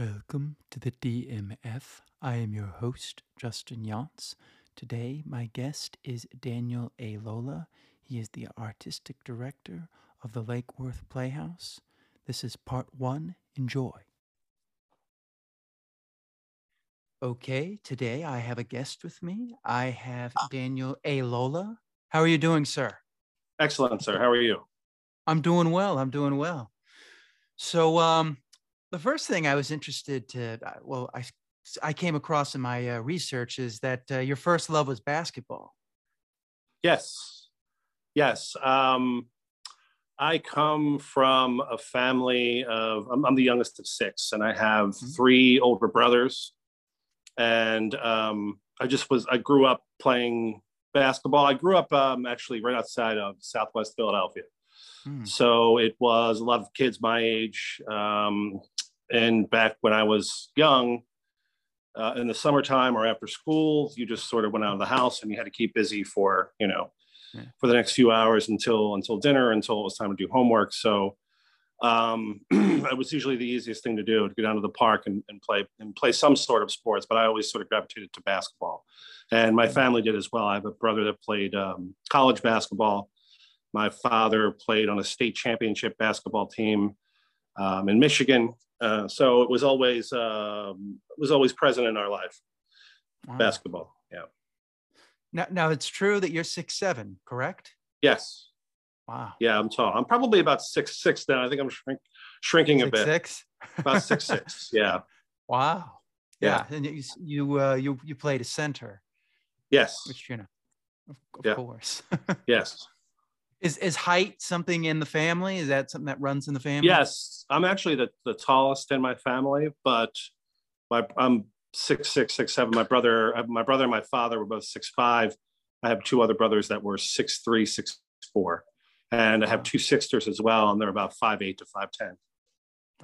Welcome to the DMF. I am your host, Justin Younts. Today, my guest is Daniel Eilola. He is the artistic director of the Lake Worth Playhouse. This is part one. Enjoy. Okay, today I have a guest with me. I have Daniel Eilola. How are you doing, sir? Excellent, sir. How are you? I'm doing well. I'm doing well. So, um, the first thing I was interested to, uh, well, I I came across in my uh, research is that uh, your first love was basketball. Yes, yes. Um, I come from a family of. I'm, I'm, the youngest of six, and I have mm-hmm. three older brothers. And um, I just was. I grew up playing basketball. I grew up um, actually right outside of Southwest Philadelphia. Hmm. So it was a lot of kids my age. Um, and back when I was young, uh, in the summertime or after school, you just sort of went out of the house and you had to keep busy for, you know, yeah. for the next few hours until until dinner, until it was time to do homework. So um, it was usually the easiest thing to do to go down to the park and, and play and play some sort of sports. But I always sort of gravitated to basketball, and my family did as well. I have a brother that played um, college basketball. My father played on a state championship basketball team um, in Michigan. Uh, so it was always um, it was always present in our life. Wow. Basketball, yeah. Now, now it's true that you're six seven, correct? Yes. Wow. Yeah, I'm tall. I'm probably about six six now. I think I'm shrink, shrinking six, a bit. Six. about six six. Yeah. Wow. Yeah, yeah. and you you uh, you you played a center. Yes. Which you know, of, of yeah. course. yes. Is is height something in the family? Is that something that runs in the family? Yes, I'm actually the, the tallest in my family, but my I'm six six six seven. My brother, my brother and my father were both six five. I have two other brothers that were six three, six four, and I have two sisters as well, and they're about five eight to five ten.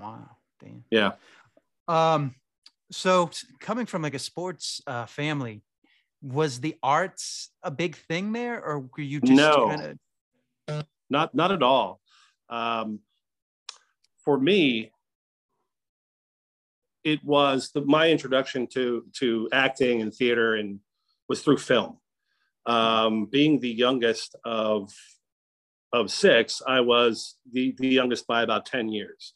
Wow, damn. Yeah. Um. So coming from like a sports uh, family, was the arts a big thing there, or were you just no. kind of not not at all. Um, for me, it was the, my introduction to to acting and theater and was through film. Um, being the youngest of of six, I was the the youngest by about ten years.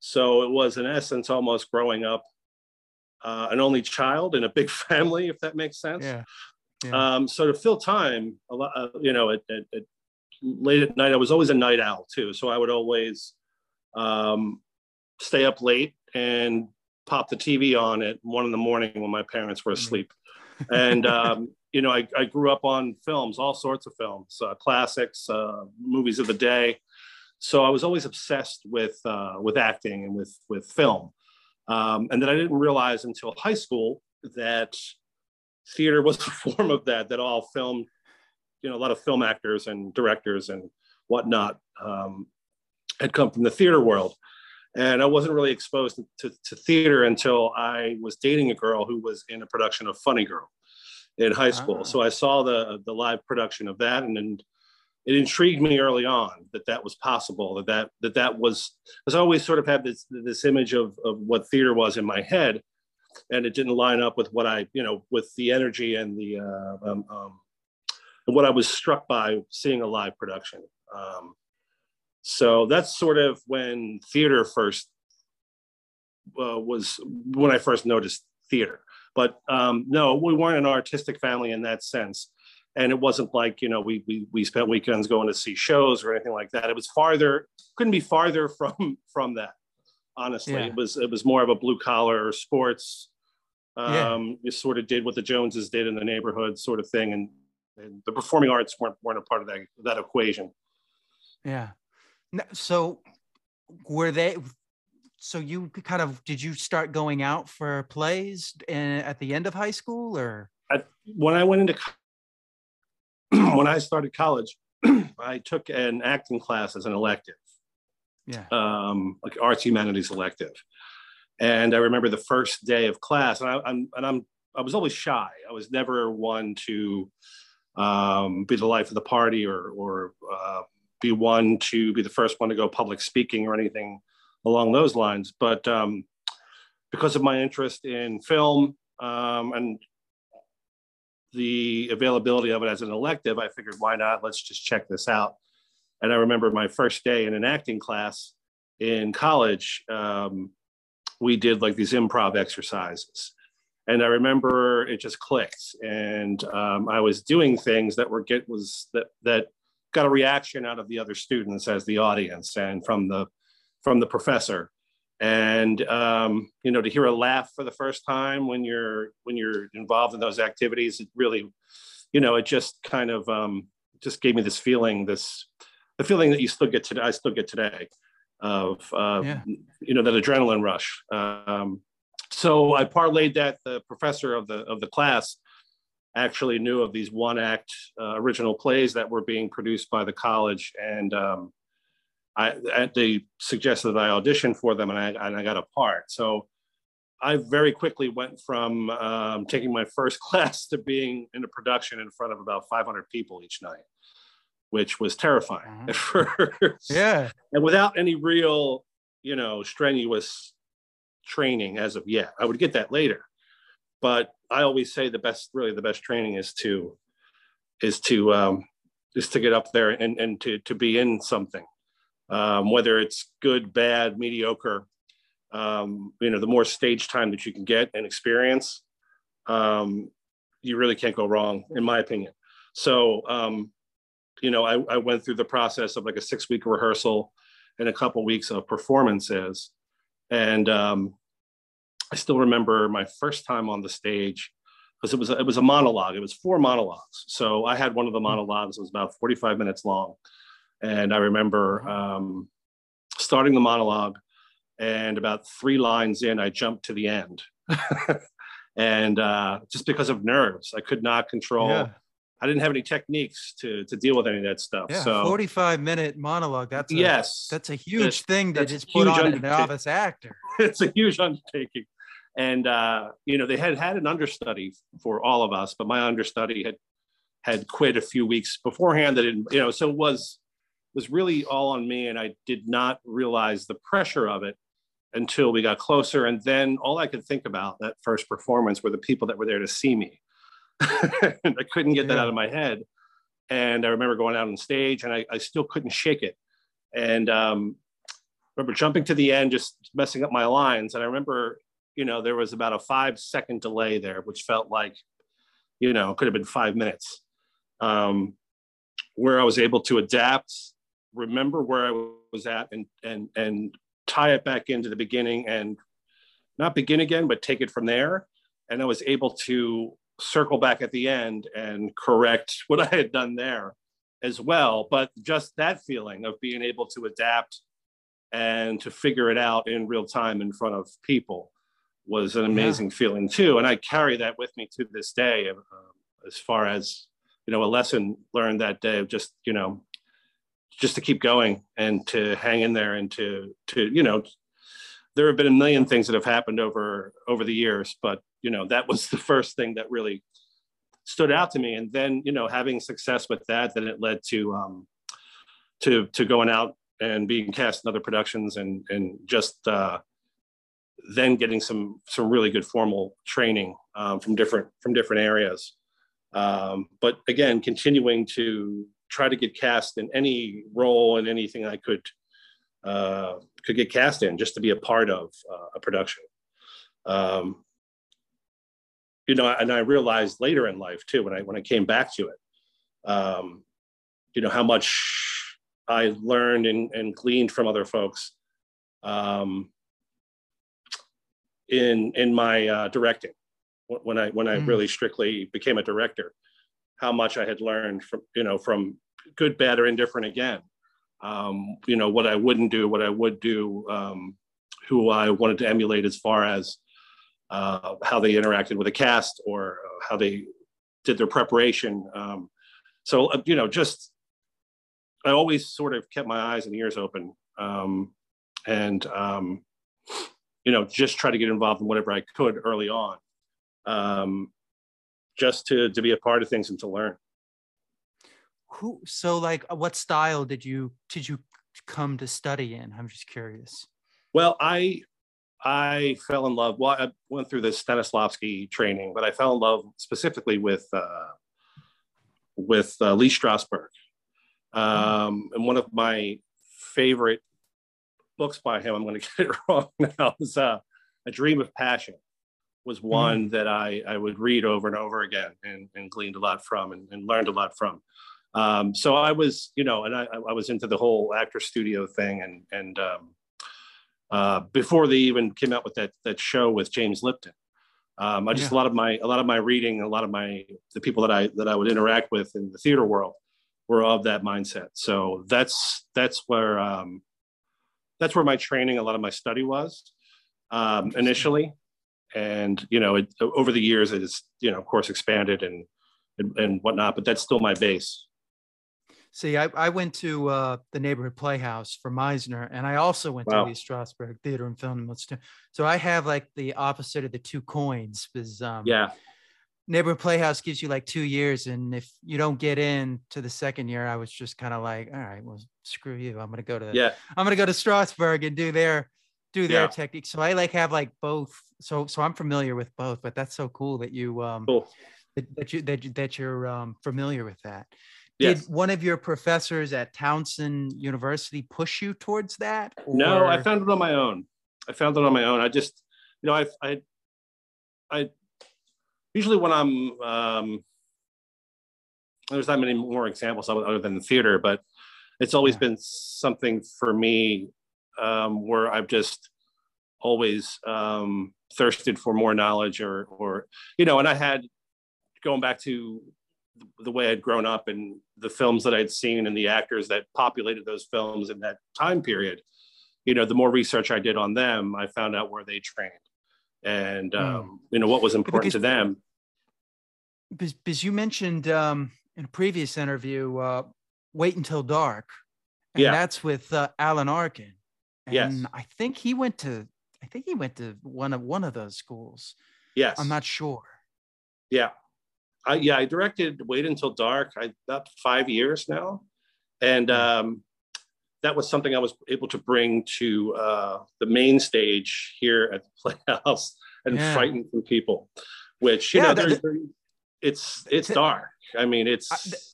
So it was in essence almost growing up uh, an only child in a big family, if that makes sense. Yeah. yeah. Um, so to fill time, a lot, uh, you know, at, at, at late at night. I was always a night owl too, so I would always um, stay up late and pop the TV on at one in the morning when my parents were mm-hmm. asleep. and um, you know, I, I, grew up on films, all sorts of films, uh, classics, uh, movies of the day. So I was always obsessed with uh, with acting and with with film. Um, and then I didn't realize until high school that theater was a form of that. That all film you know a lot of film actors and directors and whatnot um, had come from the theater world and i wasn't really exposed to, to, theater until i was dating a girl who was in a production of funny girl in high school ah. so i saw the the live production of that and, and it intrigued me early on that that was possible that that that, that was because i always sort of had this this image of, of what theater was in my head and it didn't line up with what i you know with the energy and the uh, um, um, and what I was struck by seeing a live production. Um, so that's sort of when theater first uh, was when I first noticed theater. But um, no, we weren't an artistic family in that sense. And it wasn't like, you know, we, we, we spent weekends going to see shows or anything like that. It was farther, couldn't be farther from, from that. Honestly, yeah. it was, it was more of a blue collar sports. Um, yeah. You sort of did what the Joneses did in the neighborhood sort of thing. And and the performing arts weren't weren't a part of that that equation. Yeah. So were they? So you kind of did you start going out for plays in, at the end of high school, or I, when I went into when I started college, I took an acting class as an elective. Yeah. Um, like arts humanities elective, and I remember the first day of class, and I, I'm and I'm I was always shy. I was never one to um, be the life of the party or, or uh, be one to be the first one to go public speaking or anything along those lines. But um, because of my interest in film um, and the availability of it as an elective, I figured, why not? Let's just check this out. And I remember my first day in an acting class in college, um, we did like these improv exercises. And I remember it just clicked, and um, I was doing things that were get was that that got a reaction out of the other students as the audience and from the from the professor. And um, you know to hear a laugh for the first time when you're when you're involved in those activities it really you know it just kind of um, just gave me this feeling this the feeling that you still get today i still get today of uh, yeah. you know that adrenaline rush. Um, so i parlayed that the professor of the of the class actually knew of these one act uh, original plays that were being produced by the college and um, I, they suggested that I audition for them and I, and I got a part. So I very quickly went from um, taking my first class to being in a production in front of about 500 people each night, which was terrifying uh-huh. at first. Yeah. And without any real, you know, strenuous training as of yet. I would get that later. But I always say the best, really the best training is to, is to, um, is to get up there and, and to, to be in something um, whether it's good, bad, mediocre. Um, you know, the more stage time that you can get and experience, um, you really can't go wrong, in my opinion. So, um, you know, I, I, went through the process of like a six week rehearsal and a couple weeks of performances. And um, I still remember my first time on the stage because it was, it was a monologue. It was four monologues. So I had one of the monologues, it was about 45 minutes long. And I remember um, starting the monologue, and about three lines in, I jumped to the end. and uh, just because of nerves, I could not control. Yeah. I didn't have any techniques to to deal with any of that stuff. Yeah, so 45 minute monologue. That's a, yes, that's a huge thing to just put on a novice actor. it's a huge undertaking. And uh, you know, they had had an understudy for all of us, but my understudy had had quit a few weeks beforehand. That didn't, you know, so it was was really all on me. And I did not realize the pressure of it until we got closer. And then all I could think about that first performance were the people that were there to see me. I couldn't get that out of my head. And I remember going out on stage and I, I still couldn't shake it. And um, remember jumping to the end, just messing up my lines. And I remember, you know, there was about a five second delay there, which felt like, you know, it could have been five minutes, um, where I was able to adapt remember where I was at and and and tie it back into the beginning and not begin again, but take it from there. And I was able to circle back at the end and correct what I had done there as well. But just that feeling of being able to adapt and to figure it out in real time in front of people was an amazing yeah. feeling too. And I carry that with me to this day, uh, as far as you know, a lesson learned that day of just you know just to keep going and to hang in there and to to you know there have been a million things that have happened over over the years but you know that was the first thing that really stood out to me and then you know having success with that then it led to um to to going out and being cast in other productions and and just uh then getting some some really good formal training um, from different from different areas um, but again continuing to try to get cast in any role and anything I could uh, could get cast in, just to be a part of uh, a production. Um, you know, and I realized later in life too, when I when I came back to it, um, you know, how much I learned and, and gleaned from other folks um, in in my uh, directing when I when I mm. really strictly became a director how much I had learned from, you know, from good, bad, or indifferent again. Um, you know, what I wouldn't do, what I would do, um, who I wanted to emulate as far as uh, how they interacted with a cast or uh, how they did their preparation. Um, so, uh, you know, just I always sort of kept my eyes and ears open um, and, um, you know, just try to get involved in whatever I could early on. Um, just to to be a part of things and to learn who so like uh, what style did you did you come to study in i'm just curious well i I fell in love. Well, I went through this Stanislavski training, but I fell in love specifically with uh, with uh, Lee Strasberg. Um, and one of my favorite books by him, I'm going to get it wrong now, is uh, A Dream of Passion. Was one mm. that I, I would read over and over again and, and gleaned a lot from and, and learned a lot from. Um, so I was, you know, and I, I was into the whole actor studio thing and and um, uh, before they even came out with that that show with James Lipton. Um, I just yeah. a lot of my a lot of my reading, a lot of my the people that I that I would interact with in the theater world were of that mindset. So that's that's where um, that's where my training, a lot of my study was um, initially, and you know, it, over the years it has you know, of course, expanded and and, and whatnot. But that's still my base. See, I, I went to uh, the neighborhood playhouse for Meisner, and I also went wow. to the Strasberg Theater and Film Institute. So I have like the opposite of the two coins, because um, yeah, neighborhood playhouse gives you like two years, and if you don't get in to the second year, I was just kind of like, all right, well, screw you, I'm gonna go to yeah, I'm gonna go to Strasberg and do their do their yeah. technique. So I like have like both. So so I'm familiar with both, but that's so cool that you um cool. that, that you that you, that you're um familiar with that. Did yes. one of your professors at Towson University push you towards that? Or? No, I found it on my own. I found it on my own. I just, you know, I, I, I usually when I'm, um, there's not many more examples other than the theater, but it's always yeah. been something for me um, where I've just always um, thirsted for more knowledge or, or, you know, and I had going back to the way I'd grown up and the films that I'd seen and the actors that populated those films in that time period, you know, the more research I did on them, I found out where they trained and, mm. um, you know, what was important because, to them. Because you mentioned um, in a previous interview, uh, Wait Until Dark. And yeah. that's with uh, Alan Arkin. And yes. I think he went to, I think he went to one of one of those schools. Yes. I'm not sure. Yeah. I, yeah, I directed Wait Until Dark. I about five years now, and hmm. um, that was something I was able to bring to uh, the main stage here at the Playhouse and yeah. frighten some people. Which you yeah, know, that, it's it's dark. I mean, it's.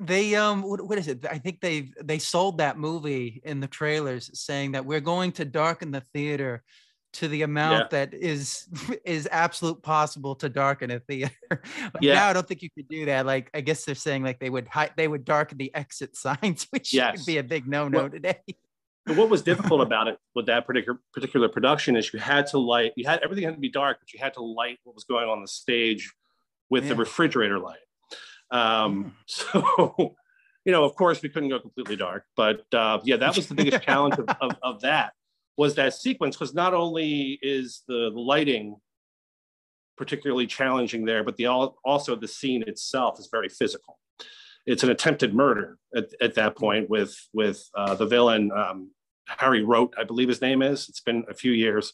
they um what, what is it i think they they sold that movie in the trailers saying that we're going to darken the theater to the amount yeah. that is is absolute possible to darken a theater. yeah. Now I don't think you could do that. Like I guess they're saying like they would hide, they would darken the exit signs, which yes. would be a big no no well, today. But what was difficult about it with that particular particular production is you had to light you had everything had to be dark, but you had to light what was going on the stage with yeah. the refrigerator light. Um, mm. so you know, of course, we couldn't go completely dark, but uh, yeah, that was the biggest challenge of, of, of that was that sequence because not only is the, lighting particularly challenging there, but the also the scene itself is very physical. It's an attempted murder at, at that point with with uh, the villain um, Harry Roat, I believe his name is. It's been a few years.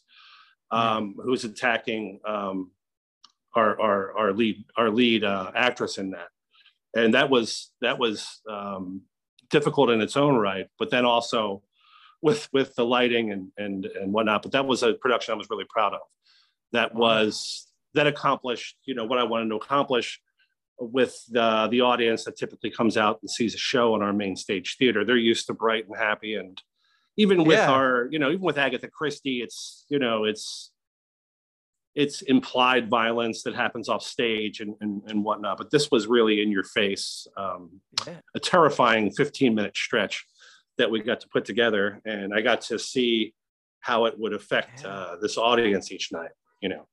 Um, who's attacking um, our, our our lead our lead uh, actress in that, and that was that was um, difficult in its own right. But then also with with the lighting and and and whatnot. But that was a production I was really proud of. That was that accomplished you know what I wanted to accomplish with the the audience that typically comes out and sees a show in our main stage theater. They're used to bright and happy, and even with yeah. our you know even with Agatha Christie, it's you know it's it's implied violence that happens off stage and, and, and whatnot. But this was really in your face, um, yeah. a terrifying 15 minute stretch that we got to put together, and I got to see how it would affect uh, this audience each night. You know,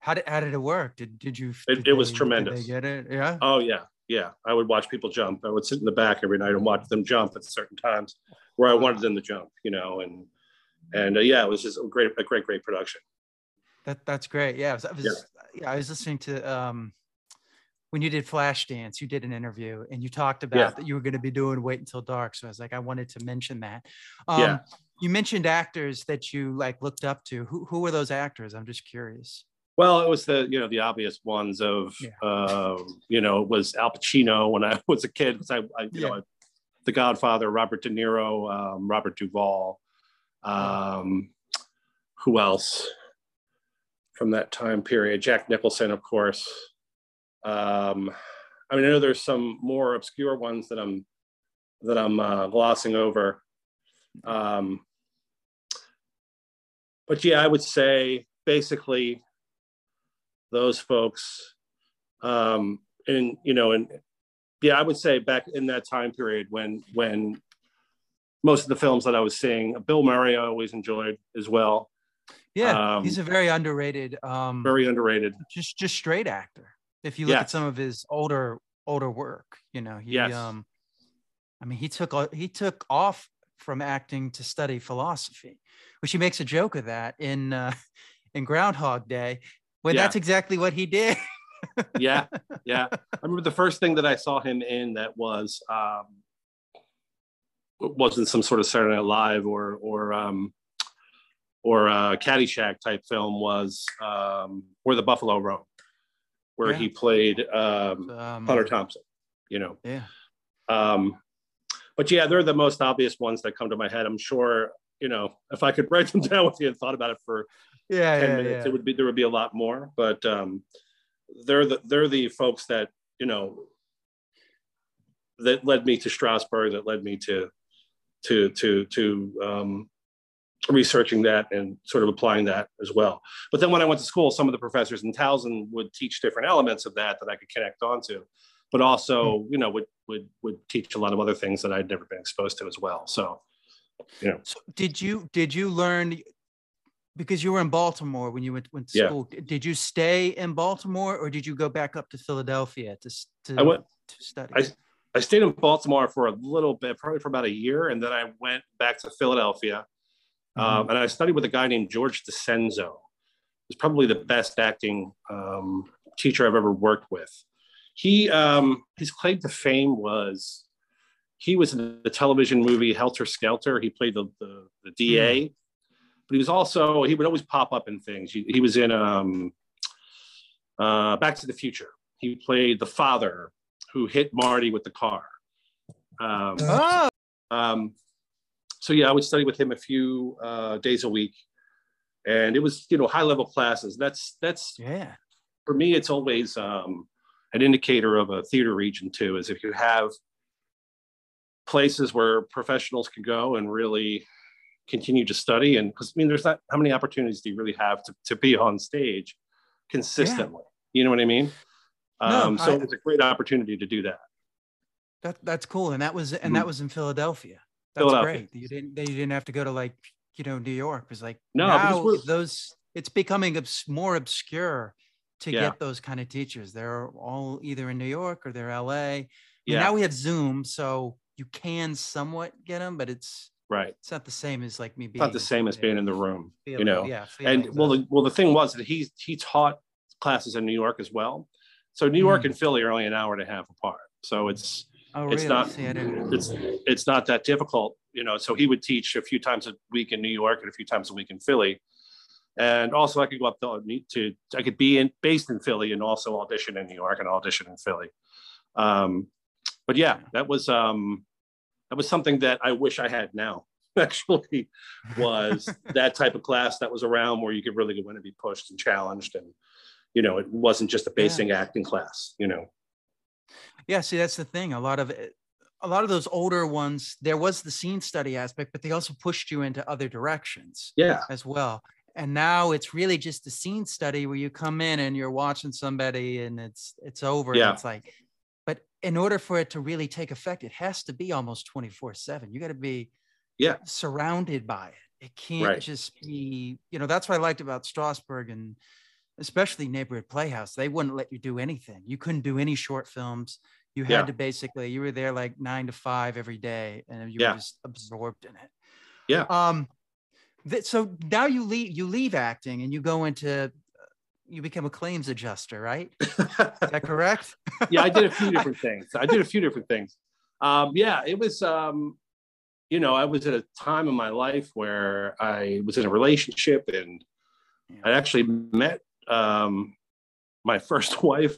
how did how did it work? Did did you? Did it, it was tremendous. get it? Yeah. Oh yeah, yeah. I would watch people jump. I would sit in the back every night and watch them jump at certain times where I wanted them to jump. You know, and and uh, yeah, it was just a great a great great production. That that's great. Yeah, I was, I was yeah. yeah. I was listening to um when you did Flashdance, you did an interview and you talked about yeah. that you were going to be doing Wait Until Dark. So I was like, I wanted to mention that. Um, yeah. You mentioned actors that you like looked up to. Who who were those actors? I'm just curious. Well, it was the you know the obvious ones of yeah. uh, you know it was Al Pacino when I was a kid because I, I, you yeah. know The Godfather, Robert De Niro, um, Robert Duvall. Um, who else from that time period? Jack Nicholson, of course. Um, I mean, I know there's some more obscure ones that I'm that I'm uh, glossing over. Um, but yeah, I would say basically those folks, um, and you know, and yeah, I would say back in that time period when when most of the films that I was seeing, Bill Murray I always enjoyed as well. Yeah, um, he's a very underrated, um, very underrated, just just straight actor. If you look yes. at some of his older older work, you know, he yes. um, I mean, he took he took off from acting to study philosophy, which he makes a joke of that in uh, in Groundhog Day, when yeah. that's exactly what he did. yeah, yeah. I remember the first thing that I saw him in that was um, wasn't some sort of Saturday Night Live or or um, or a Caddyshack type film was um, Where the Buffalo Roam, where yeah. he played um, um, Hunter Thompson. You know. Yeah. Um, but yeah, they're the most obvious ones that come to my head. I'm sure you know if I could write them down with you and thought about it for yeah, 10 yeah, minutes, yeah. it would be there would be a lot more. But um, they're the they're the folks that you know that led me to Strasberg, that led me to to to to um, researching that and sort of applying that as well. But then when I went to school, some of the professors in Towson would teach different elements of that that I could connect onto, but also hmm. you know would would would teach a lot of other things that I'd never been exposed to as well. So, you know. So did you did you learn because you were in Baltimore when you went, went to yeah. school. Did you stay in Baltimore or did you go back up to Philadelphia to, to, I went, to study? I, I stayed in Baltimore for a little bit, probably for about a year, and then I went back to Philadelphia. Mm-hmm. Um, and I studied with a guy named George DiCenzo. He's probably the best acting um, teacher I've ever worked with. He um, his claim to fame was he was in the television movie Helter Skelter. He played the the, the DA, mm but he was also he would always pop up in things. He, he was in um, uh, Back to the Future. He played the father who hit Marty with the car. Um, oh. So yeah, I would study with him a few uh, days a week, and it was you know high level classes. That's that's yeah. For me, it's always um, an indicator of a theater region too. Is if you have places where professionals can go and really continue to study and because i mean there's not how many opportunities do you really have to, to be on stage consistently yeah. you know what i mean no, um, so I, it's a great opportunity to do that that that's cool and that was and that mm-hmm. was in philadelphia that's great you didn't you didn't have to go to like you know new york it was like no now those it's becoming obs- more obscure to yeah. get those kind of teachers they're all either in new york or they're la I mean, yeah. now we have zoom so you can somewhat get them but it's Right. It's not the same as like me being. It's not the same as being in the room, feeling, you know. Yeah. And well, the, well, the thing was that he he taught classes in New York as well. So New York mm. and Philly are only an hour and a half apart. So it's oh, it's really? not See, it's it's not that difficult, you know. So he would teach a few times a week in New York and a few times a week in Philly. And also, I could go up to, to I could be in based in Philly and also audition in New York and audition in Philly. Um, but yeah, that was um, that was something that I wish I had now. Actually, was that type of class that was around where you could really go in and be pushed and challenged, and you know, it wasn't just a basic yeah. acting class. You know. Yeah, see, that's the thing. A lot of it, a lot of those older ones, there was the scene study aspect, but they also pushed you into other directions. Yeah. As well. And now it's really just the scene study where you come in and you're watching somebody and it's it's over. Yeah. it's like, but in order for it to really take effect, it has to be almost 24 7. You got to be yeah surrounded by it. It can't right. just be, you know, that's what I liked about Strasberg and especially Neighborhood Playhouse. They wouldn't let you do anything. You couldn't do any short films. You had yeah. to basically, you were there like nine to five every day and you yeah. were just absorbed in it. Yeah. Um, that, so now you leave, you leave acting and you go into you become a claims adjuster, right? Is that correct? yeah, I did a few different things. I did a few different things. Um, yeah, it was, um, you know, I was at a time in my life where I was in a relationship and yeah. I actually met um, my first wife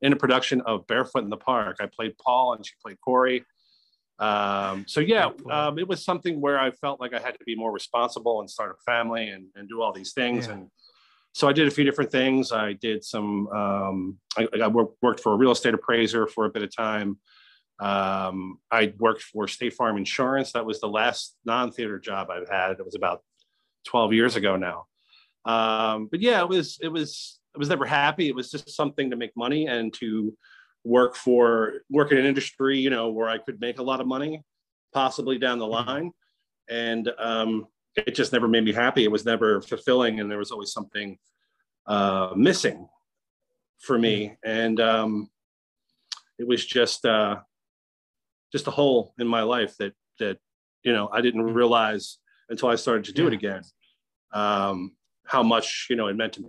in a production of Barefoot in the Park. I played Paul and she played Corie. Um, so yeah, um, it was something where I felt like I had to be more responsible and start a family and, and do all these things. Yeah. And so I did a few different things. I did some, um, I, I, worked for a real estate appraiser for a bit of time. Um, I worked for State Farm Insurance. That was the last non-theater job I've had. It was about 12 years ago now. Um, but yeah, it was, it was, I was never happy. It was just something to make money and to work for, work in an industry, you know, where I could make a lot of money, possibly down the mm-hmm. line. And um, it just never made me happy. It was never fulfilling. And there was always something uh, missing for me. Mm-hmm. And um, it was just, uh, just a hole in my life that, that, you know, I didn't mm-hmm. realize until I started to do it again. Um, how much you know it meant to me.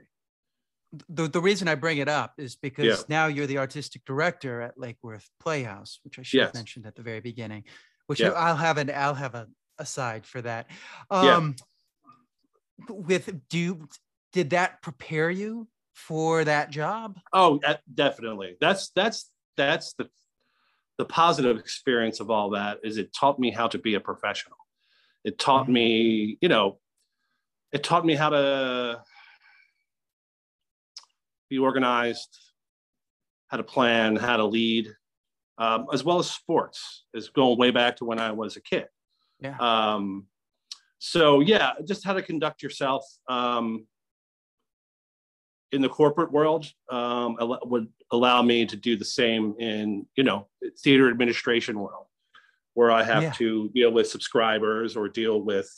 The, the reason I bring it up is because yeah. now you're the artistic director at Lake Worth Playhouse, which I should yes. have mentioned at the very beginning. Which yeah. I'll have an I'll have a aside for that. Um, yeah. With do you, did that prepare you for that job? Oh, definitely. That's that's that's the the positive experience of all that is it taught me how to be a professional. It taught mm-hmm. me, you know, it taught me how to be organized, how to plan, how to lead, um, as well as sports, is going way back to when I was a kid. Yeah. Um, so yeah, just how to conduct yourself um, in the corporate world um, would allow me to do the same in you know theater administration world, where I have yeah. to deal with subscribers or deal with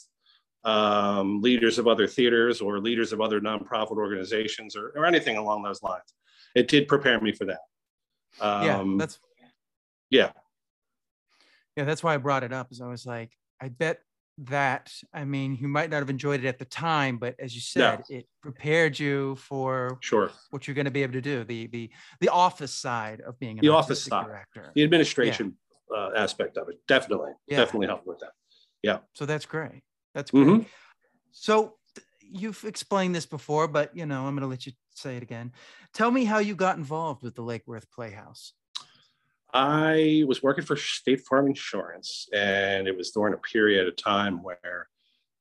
um, leaders of other theaters or leaders of other nonprofit organizations or, or anything along those lines. It did prepare me for that. Um, yeah, that's yeah, yeah. That's why I brought it up. Is I was like, I bet that I mean, you might not have enjoyed it at the time, but as you said, yeah. it prepared you for sure what you're going to be able to do the the the office side of being the office side, director. the administration yeah. uh, aspect of it. Definitely, yeah. definitely helped with that. Yeah. So that's great. That's great. Mm-hmm. So you've explained this before, but you know, I'm going to let you say it again. Tell me how you got involved with the Lake Worth Playhouse. I was working for State Farm Insurance, and it was during a period of time where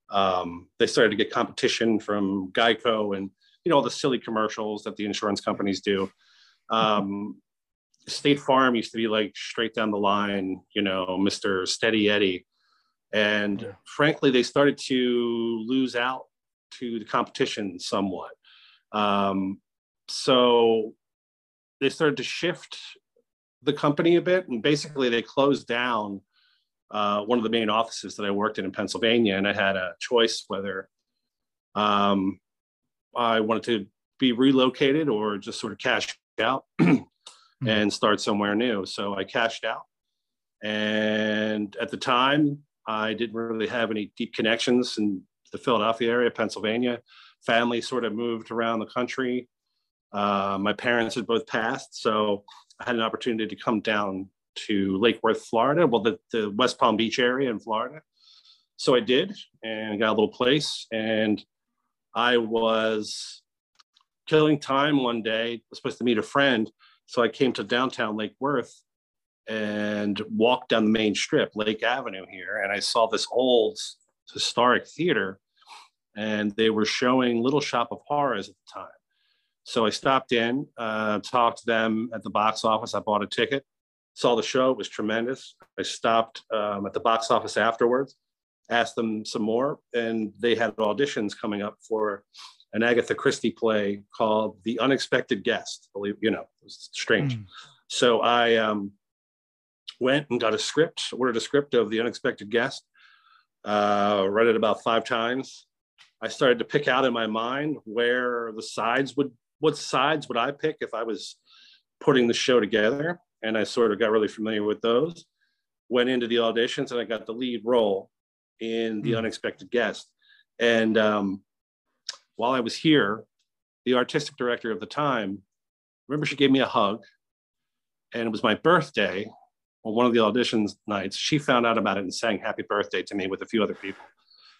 um, they started to get competition from Geico and you know all the silly commercials that the insurance companies do. Um, State Farm used to be like straight down the line, you know, Mr. Steady Eddie, and yeah. frankly, they started to lose out to the competition somewhat. Um, so they started to shift the company a bit, and basically they closed down uh, one of the main offices that I worked in in Pennsylvania, and I had a choice whether um, I wanted to be relocated or just sort of cash out hmm. and start somewhere new. So I cashed out, and at the time, I didn't really have any deep connections in the Philadelphia area, Pennsylvania. Family sort of moved around the country. Uh, my parents had both passed, so I had an opportunity to come down to Lake Worth, Florida, well, the, the West Palm Beach area in Florida. So I did and got a little place. And I was killing time one day, I was supposed to meet a friend. So I came to downtown Lake Worth and walked down the main strip, Lake Avenue here, and I saw this old historic theater, and they were showing Little Shop of Horrors at the time. So I stopped in, uh, talked to them at the box office. I bought a ticket, saw the show. It was tremendous. I stopped um, at the box office afterwards, asked them some more, and they had auditions coming up for an Agatha Christie play called The Unexpected Guest. Believe you know, it was strange. Mm. So I um, went and got a script, ordered a script of The Unexpected Guest, uh, read it about five times. I started to pick out in my mind where the sides would, what sides would I pick if I was putting the show together? And I sort of got really familiar with those. Went into the auditions and I got the lead role in The mm. Unexpected Guest. And um, while I was here, the artistic director of the time, remember she gave me a hug and it was my birthday well, one of the auditions nights, she found out about it and sang happy birthday to me with a few other people.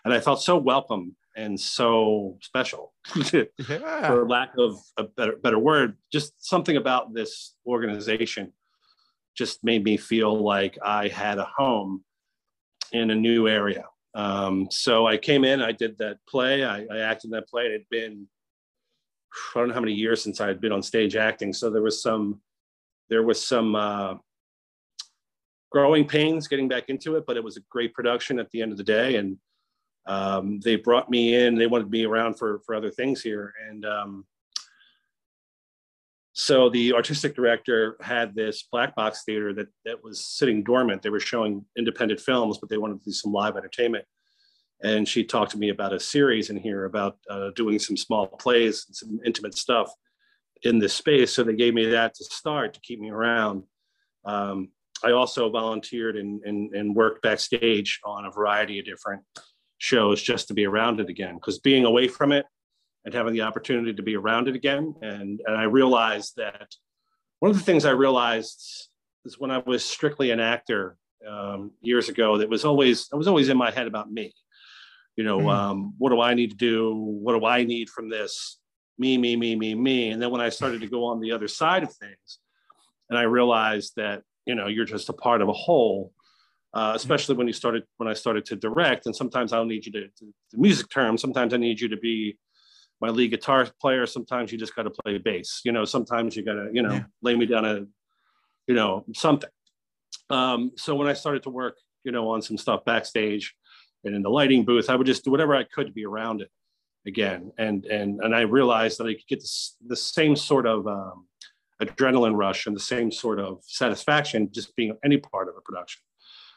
And I felt so welcome and so special, yeah. for lack of a better, better word, just something about this organization just made me feel like I had a home in a new area. Um, so I came in, I did that play, I, I acted in that play. It had been, I don't know how many years since I had been on stage acting. So there was some, there was some uh, growing pains getting back into it, but it was a great production at the end of the day. And um, they brought me in, they wanted me around for, for other things here. And um, so the artistic director had this black box theater that that was sitting dormant. They were showing independent films, but they wanted to do some live entertainment. And she talked to me about a series in here about uh, doing some small plays and some intimate stuff in this space. So they gave me that to start to keep me around. Um, I also volunteered and, and, and worked backstage on a variety of different shows just to be around it again. Because being away from it and having the opportunity to be around it again. And, and I realized that one of the things I realized is when I was strictly an actor um, years ago, that was always, I was always in my head about me. You know, mm. um, what do I need to do? What do I need from this? Me, me, me, me, me. And then when I started to go on the other side of things, and I realized that, you know, you're just a part of a whole, uh, especially when you started, when I started to direct. And sometimes I'll need you to, to the music terms, sometimes I need you to be my lead guitar player. Sometimes you just got to play bass. You know, sometimes you got to, you know, yeah. lay me down a, you know, something. Um, so when I started to work, you know, on some stuff backstage and in the lighting booth, I would just do whatever I could to be around it again. And and and I realized that I could get this, the same sort of um, adrenaline rush and the same sort of satisfaction just being any part of a production.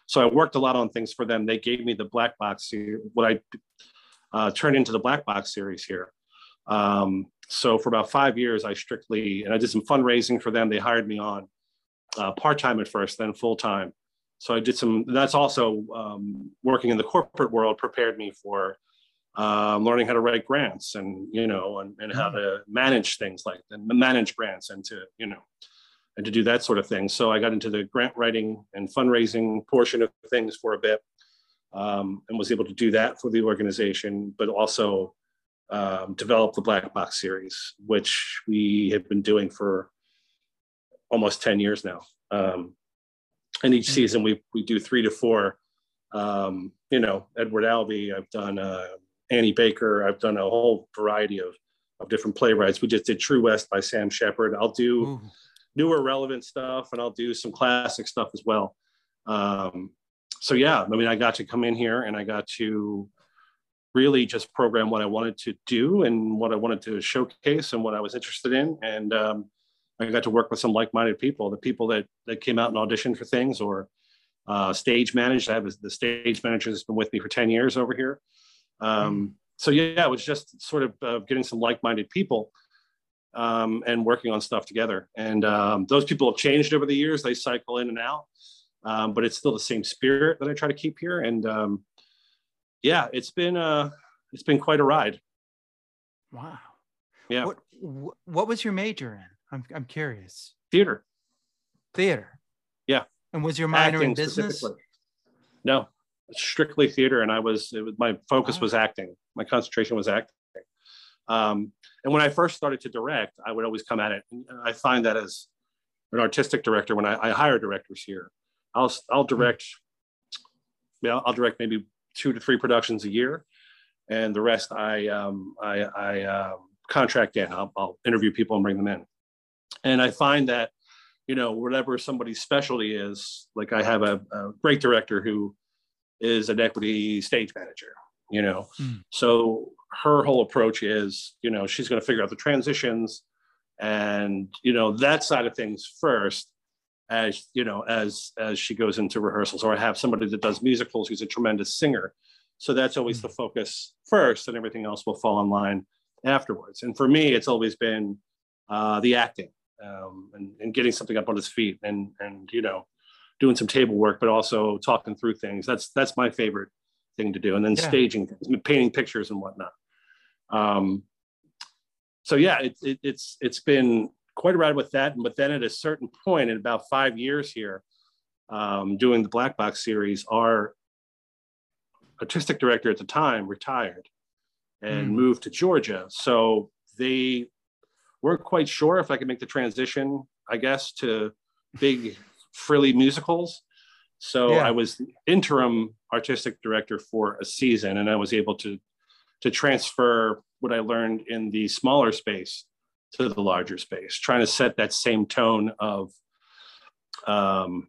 So I worked a lot on things for them. They gave me the black box, what I uh, turned into the black box series here. Um, so for about five years, I strictly, and I did some fundraising for them. They hired me on uh, part-time at first, then full-time. So I did some, that's also um, working in the corporate world prepared me for um, learning how to write grants and, you know, and, and how to manage things like and manage grants and to, you know, and to do that sort of thing. So I got into the grant writing and fundraising portion of things for a bit um, and was able to do that for the organization, but also um, develop the Black Box series, which we have been doing for almost 10 years now. Um, and each hmm. season we, we do three to four. Um, you know, Edward Albee, I've done uh, Annie Baker, I've done a whole variety of, of different playwrights. We just did True West by Sam Shepard. I'll do Ooh. newer relevant stuff and I'll do some classic stuff as well. Um, so yeah, I mean, I got to come in here and I got to really just program what I wanted to do and what I wanted to showcase and what I was interested in. And um, I got to work with some like-minded people, the people that that came out and auditioned for things or uh, stage managed. I have the stage manager that's been with me for 10 years over here. Um, mm. so yeah, it was just sort of uh, getting some like-minded people um, and working on stuff together. And um, those people have changed over the years. They cycle in and out, um, but it's still the same spirit that I try to keep here. And um, yeah, it's been uh it's been quite a ride. Wow. Yeah. What what was your major in? I'm I'm curious. Theater. Theater. Yeah. And was your minor acting in business? No, strictly theater, and I was, was my focus oh. was acting. My concentration was acting. Um, and when I first started to direct, I would always come at it. I find that as an artistic director, when I, I hire directors here, I'll I'll hmm. direct. Yeah, I'll direct maybe two to three productions a year, and the rest I um, I, I uh, contract in. I'll, I'll interview people and bring them in, and I find that you know whatever somebody's specialty is, like I have a, a great director who is an equity stage manager. You know, mm. so her whole approach is you know she's going to figure out the transitions and you know that side of things first as you know as as she goes into rehearsals or i have somebody that does musicals who's a tremendous singer so that's always the focus first and everything else will fall in line afterwards and for me it's always been uh, the acting um, and, and, getting something up on his feet and and you know doing some table work but also talking through things that's that's my favorite thing to do and then yeah. staging things painting pictures and whatnot um, so yeah it, it, it's it's been quite a ride with that. But then at a certain point, in about five years here, um, doing the Black Box series, our artistic director at the time retired and mm. moved to Georgia. So they weren't quite sure if I could make the transition, I guess, to big frilly musicals. So Yeah. I was interim artistic director for a season, and I was able to to transfer what I learned in the smaller space to the larger space, trying to set that same tone of, um,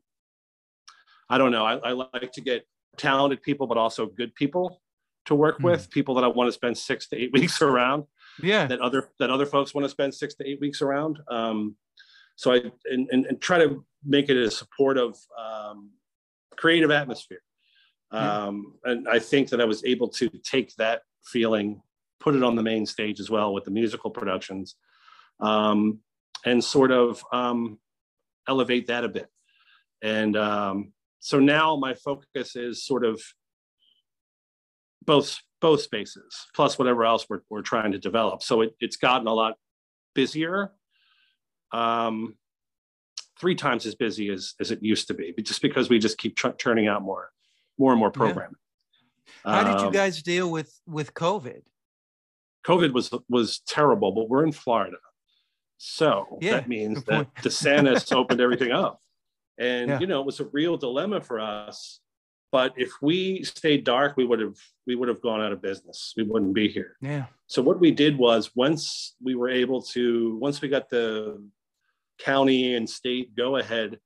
I don't know. I, I like to get talented people, but also good people to work Hmm. with, people that I want to spend six to eight weeks around Yeah. that other that other folks want to spend six to eight weeks around. Um, so I and, and, and try to make it a supportive, um, creative atmosphere. Um, and I think that I was able to take that feeling, put it on the main stage as well with the musical productions, um, and sort of um, elevate that a bit. And um, so now my focus is sort of both both spaces plus whatever else we're, we're trying to develop so it, it's gotten a lot busier um, three times as busy as, as it used to be just because we just keep churning out more more and more Yeah. programming How did you Um, guys deal with with COVID? covid was was terrible but we're in florida so Yeah, that means that desantis opened everything up and Yeah. you know it was a real dilemma for us but if we stayed dark we would have we would have gone out of business we wouldn't be here Yeah. So what we did was once we were able to, once we got the county and state go ahead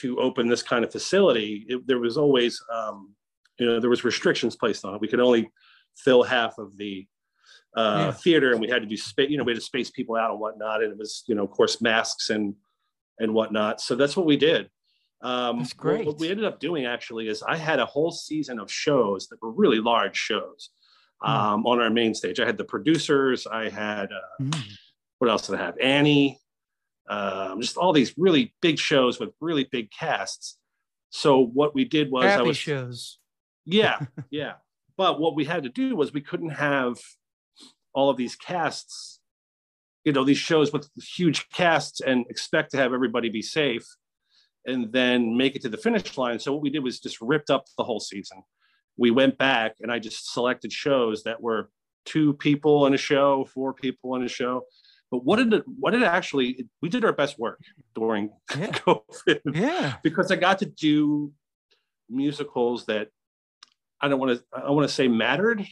to open this kind of facility, it, there was always, um, you know, there was restrictions placed on it. We could only fill half of the uh, Yeah. theater, and we had to do space. You know, we had to space people out and whatnot, and it was, you know, of course, masks and and whatnot. So that's what we did. Um, That's what- great. What we ended up doing actually is I had a whole season of shows that were really large shows Hmm. um, on our main stage. I had the producers. I had uh, Mm. what else did I have? Annie. Um, just all these really big shows with really big casts. So what we did was I Happy was shows. yeah, yeah. But what we had to do was we couldn't have all of these casts, you know, these shows with huge casts and expect to have everybody be safe and then make it to the finish line. So what we did was just ripped up the whole season. We went back and I just selected shows that were two people in a show, four people in a show. But what did it, what did it actually, we did our best work during Yeah. COVID Yeah. because I got to do musicals that I don't want to I want to say mattered.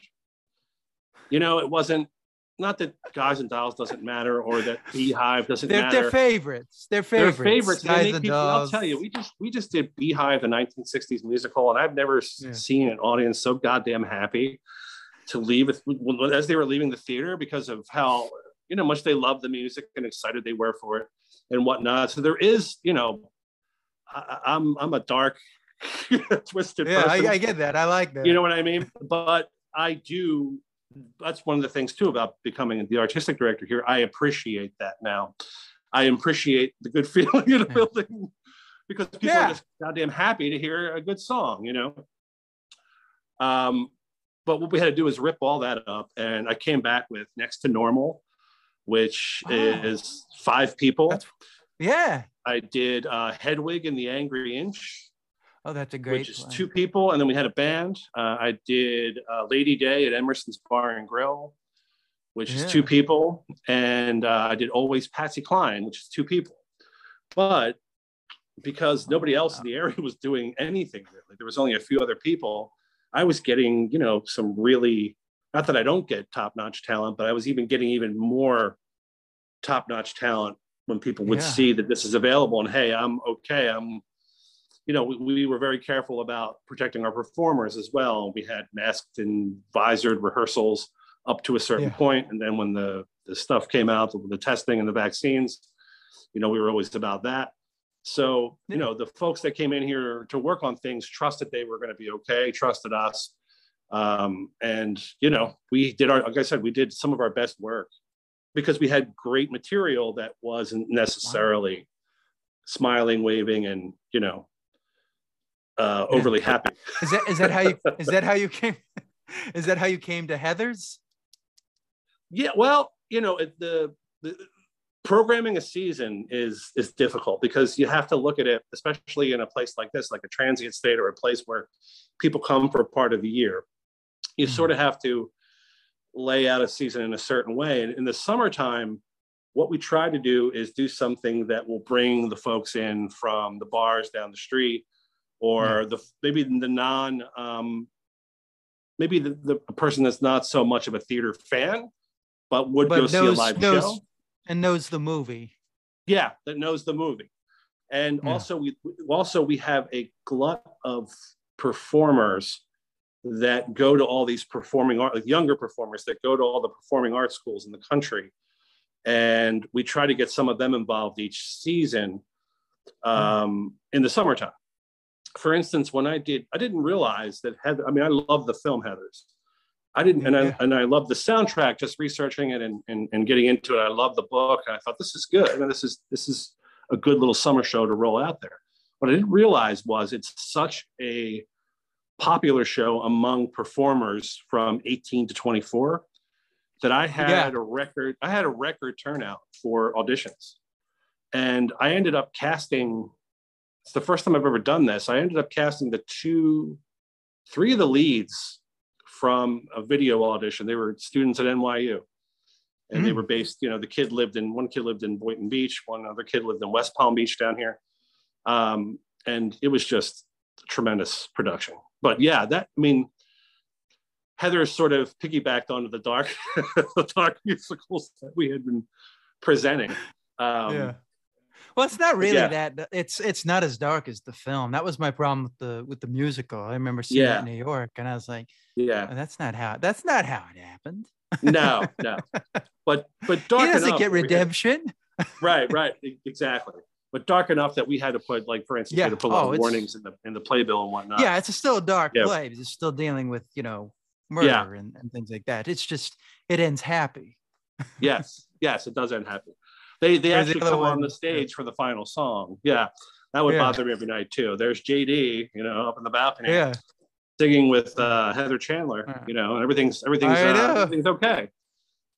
You know, it wasn't not that Guys and Dolls doesn't matter or that Beehive doesn't They're, matter. they're their favorites. They're They're favorites. favorites. Guys and people, I'll tell you, we just we just did Beehive, the 1960s musical, and I've never Yeah. seen an audience so goddamn happy to leave as they were leaving the theater because of how you know much they love the music and excited they were for it and whatnot. So there is, you know, I, I'm I'm a dark, twisted Yeah, person I, I get that. I like that. you know what I mean? But I do. That's one of the things too about becoming the artistic director here. I appreciate that now. I appreciate the good feeling in the building because people Yeah. are just goddamn happy to hear a good song, you know. Um, but what we had to do is rip all that up, and I came back with Next to Normal, which is five people. That's- yeah. I did uh, Hedwig and the Angry Inch, Oh, that's a great. which is play. two people, and then we had a band. Uh, I did uh, Lady Day at Emerson's Bar and Grill, which is two people, and uh, I did Always Patsy Cline, which is two people. But because nobody else in the area was doing anything really, there was only a few other people. I was getting, you know, some really not that I don't get top-notch talent, but I was even getting even more top-notch talent when people would Yeah. see that this is available and hey, I'm okay, I'm you know, we, we were very careful about protecting our performers as well. We had masked and visored rehearsals up to a certain Yeah. point, and then when the the stuff came out, the testing and the vaccines, you know, we were always about that. So, you know, the folks that came in here to work on things trusted they were going to be okay, trusted us, um, and you know, we did our, like I said, we did some of our best work because we had great material that wasn't necessarily smiling, waving, and you know, uh, overly happy. Is that is that how you is that how you came? Is that how you came to Heather's? Yeah, well, you know, it- the the programming a season is is difficult because you have to look at it, especially in a place like this, like a transient state or a place where people come for a part of the year. You Mhm. sort of have to lay out a season in a certain way. And in the summertime, what we try to do is do something that will bring the folks in from the bars down the street or yeah. the maybe the non um, maybe the, the person that's not so much of a theater fan but would but go knows, see a live knows, show and knows the movie yeah that knows the movie and yeah. also we also we have a glut of performers that go to all these performing art like younger performers that go to all the performing arts schools in the country and we try to get some of them involved each season um, in the summertime. For instance, when I did, I didn't realize that Heather. I mean, I love the film Heather's. I didn't, and I and I love the soundtrack. Just researching it and, and and getting into it, I love the book. And I thought this is good. I mean, this is this is a good little summer show to roll out there. What I didn't realize was it's such a popular show among performers from 18 to 24 that I had yeah. a record, I had a record turnout for auditions. And I ended up casting, it's the first time I've ever done this. I ended up casting the two, three of the leads from a video audition. They were students at NYU. And they were based, you know, the kid lived in, one kid lived in Boynton Beach, one other kid lived in West Palm Beach down here. Um, and it was just tremendous production. But yeah, that, I mean, Heather sort of piggybacked onto the dark, the dark musicals that we had been presenting. Um, yeah. Well, it's not really yeah. that. It's it's not as dark as the film. That was my problem with the with the musical. I remember seeing yeah. it in New York, and I was like, "Yeah, oh, that's not how that's not how it happened." no, no. But but dark he doesn't enough get redemption. Right, right, exactly. But dark enough that we had to put, like, for instance, yeah. we had to put oh, warnings in the in the playbill and whatnot. Yeah, it's a still a dark yeah. play. It's still dealing with you know murder yeah. and, and things like that. It's just it ends happy. yes, yes, it does end happy. They they actually the come one, on the stage for the final song. Yeah, that would yeah. bother me every night too. There's JD, you know, up in the balcony, yeah, singing with uh, Heather Chandler, you know, and everything's everything's uh, everything's okay,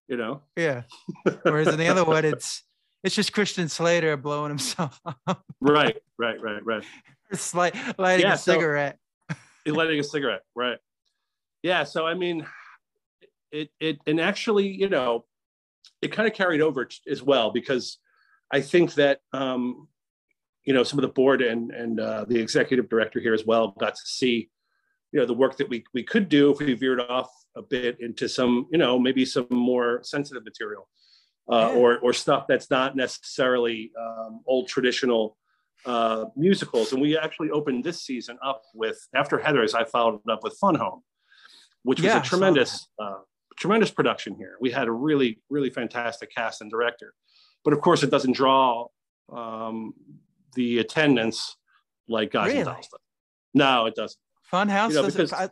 you know. Yeah. Whereas in the other one, it's it's just Christian Slater blowing himself up. right, right, right, right. It's like lighting yeah, a cigarette. So, lighting a cigarette, right? yeah so i mean it it and actually you know it kind of carried over as well because i think that um you know some of the board and and uh, the executive director here as well got to see you know the work that we we could do if we veered off a bit into some you know maybe some more sensitive material uh, yeah. or or stuff that's not necessarily um, old traditional uh, musicals and we actually opened this season up with after heather's i followed it up with fun home which was yeah, a tremendous, uh, tremendous production here. We had a really, really fantastic cast and director, but of course, it doesn't draw um, the attendance like Guys really? and Dolls. No, it doesn't. Funhouse you know, because I,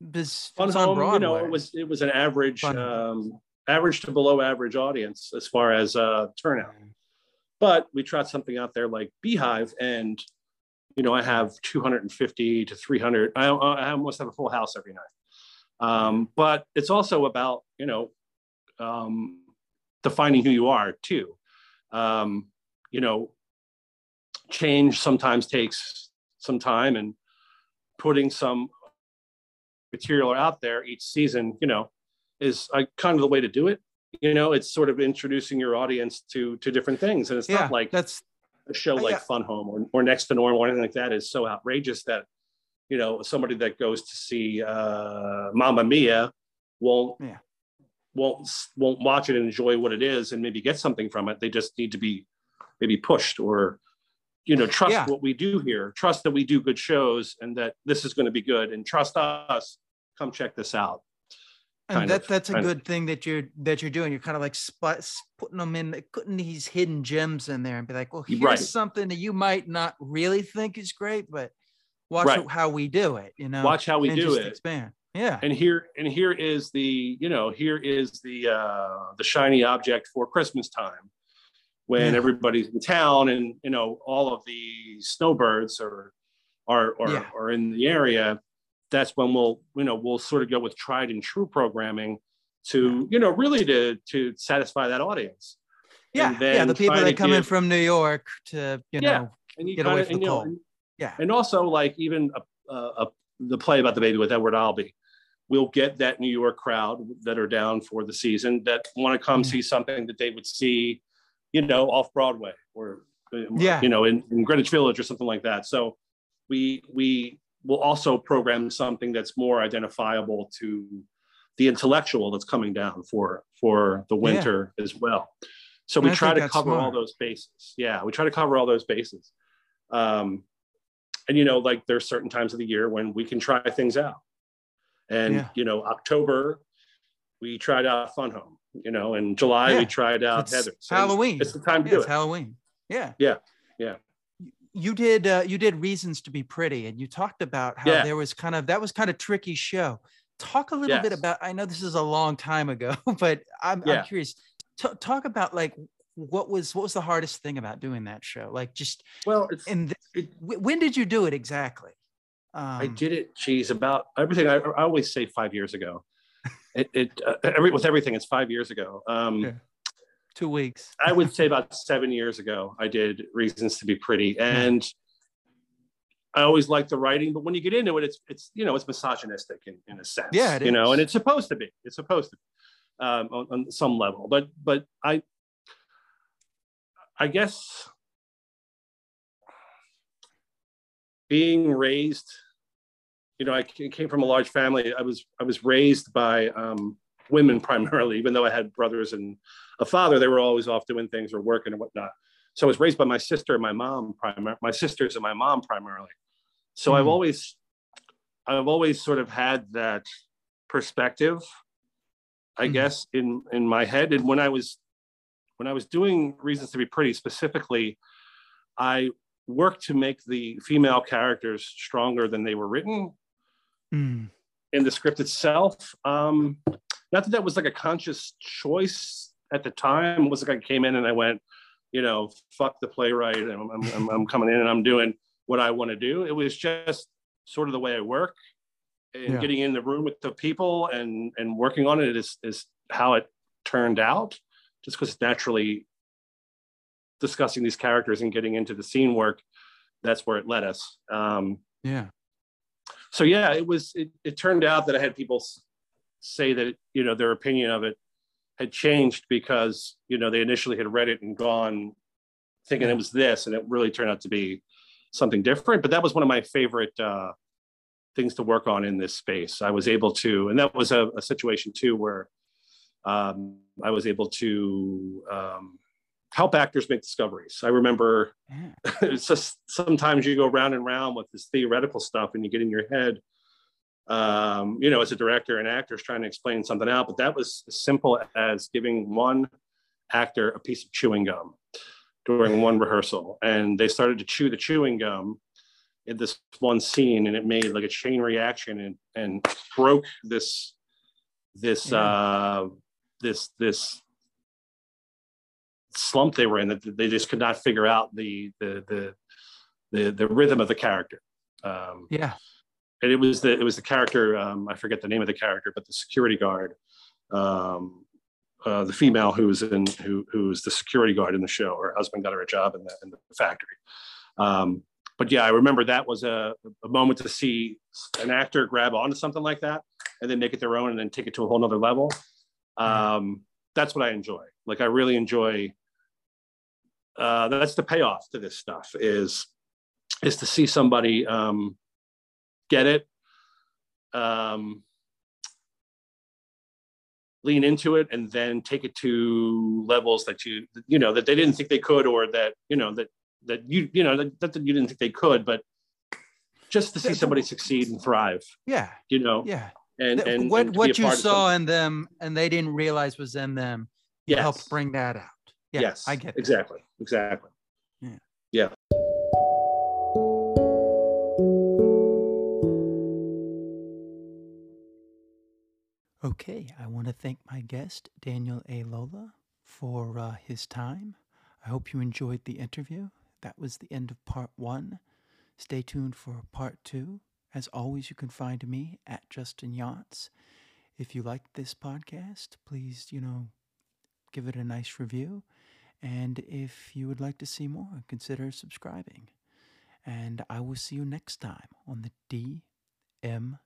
this Fun Home, you know, it was it was an average, um, average to below average audience as far as uh, turnout. But we tried something out there like Beehive, and you know, I have 250 to 300. I, I almost have a full house every night. Um, but it's also about, you know, um, defining who you are too. Um, you know, change sometimes takes some time and putting some material out there each season, you know, is uh, kind of the way to do it. You know, it's sort of introducing your audience to to different things, and it's yeah, not like that's a show like yeah. Fun Home or, or Next to Normal or anything like that is so outrageous that you know somebody that goes to see uh, Mamma Mia won't yeah. won't won't watch it and enjoy what it is and maybe get something from it. They just need to be maybe pushed or you know trust yeah. what we do here. Trust that we do good shows and that this is going to be good and trust us. Come check this out. And that, of, that's a good of. thing that you're that you're doing. You're kind of like spot, putting them in, putting these hidden gems in there, and be like, "Well, here's right. something that you might not really think is great, but watch right. how we do it you know watch how we do it expand yeah and here and here is the you know here is the uh the shiny object for christmas time when yeah. everybody's in town and you know all of the snowbirds are are are, yeah. are in the area that's when we'll you know we'll sort of go with tried and true programming to you know really to to satisfy that audience yeah yeah the people that come give, in from new york to you know yeah. and you get away from the cold yeah. And also like even a, a, a, the play about the baby with Edward Albee, we'll get that New York crowd that are down for the season that want to come Yeah. see something that they would see, you know, off Broadway or uh, Yeah. you know, in, in Greenwich Village or something like that. So we we will also program something that's more identifiable to the intellectual that's coming down for for the winter as well. So we try to cover all those bases. Yeah, we try to cover all those bases. Um, and you know, like there's certain times of the year when we can try things out. And Yeah. you know, October we tried out Fun Home. You know, in July Yeah. we tried out It's Heather's. Halloween. It's the time to Yeah, do it's it. Halloween. Yeah. Yeah, yeah. You- did uh, you did reasons to be pretty, and you talked about how Yeah. there was kind of that was kind of tricky show. Talk a little bit about. I know this is a long time ago, but I'm, Yeah. I'm curious. T- talk about like what was what was the hardest thing about doing that show? Like just Well, it's in th- when did you do it exactly? Um, I did it. Geez, about everything. I, I always say five years ago. It, it uh, every with everything. It's five years ago. Um, Yeah. Two weeks. I would say about seven years ago. I did Reasons to Be Pretty, and I always liked the writing. But when you get into it, it's it's you know it's misogynistic in, in a sense. Yeah, it you know, and it's supposed to be. It's supposed to be um, on, on some level. But but I I guess being raised you know i came from a large family i was i was raised by um, women primarily even though i had brothers and a father they were always off doing things or working and whatnot so i was raised by my sister and my mom primar- my sisters and my mom primarily so i've Hmm. always i've always sort of had that perspective i Mhm. guess in in my head and when i was when i was doing reasons to be pretty specifically i worked to make the female characters stronger than they were written Mm, in the script itself. Um, not that that was like a conscious choice at the time. It was like I came in and I went, you know, fuck the playwright. and I'm, I'm, I'm, coming in and I'm doing what I want to do. It was just sort of the way I work and Yeah. getting in the room with the people and, and working on it is, is how it turned out just because naturally discussing these characters and getting into the scene work, that's where it led us. Um, yeah. so yeah, it was. It, it turned out that I had people say that you know their opinion of it had changed because you know they initially had read it and gone thinking it was this, and it really turned out to be something different. But that was one of my favorite uh, things to work on in this space. I was able to, and that was a, a situation too where um, I was able to um, help actors make discoveries. I remember Yeah. it's just sometimes you go round and round with this theoretical stuff and you get in your head um, you know as a director and actors trying to explain something out but that was as simple as giving one actor a piece of chewing gum during one rehearsal and they started to chew the chewing gum in this one scene and it made like a chain reaction and, and broke this this Yeah. uh this this slump they were in that they just could not figure out the the the the, the rhythm of the character. Um, Yeah. And it was the it was the character um, I forget the name of the character, but the security guard, um, uh, the female who was in who who was the security guard in the show. Her husband got her a job in the in the factory. Um, but yeah, I remember that was a, a moment to see an actor grab onto something like that and then make it their own and then take it to a whole nother level. Um, that's what I enjoy. Like I really enjoy. Uh, that's the payoff to this stuff is is to see somebody um, get it, um, lean into it, and then take it to levels that you you know that they didn't think they could, or that you know that that you you know that, that you didn't think they could, but just to see somebody succeed and thrive, Yeah. you know, Yeah. and and what and what you saw in them and they didn't realize was in them you Yes. helped bring that out yeah yes, i get that. exactly, exactly. Yeah. yeah. Okay i want to thank my guest daniel Eilola for uh, his time. I hope you enjoyed the interview. That was the end of part one. Stay tuned for part two. As always you can find me at justin Younts. If you liked this podcast please you know give it a nice review. And if you would like to see more, consider subscribing. And I will see you next time on the DMF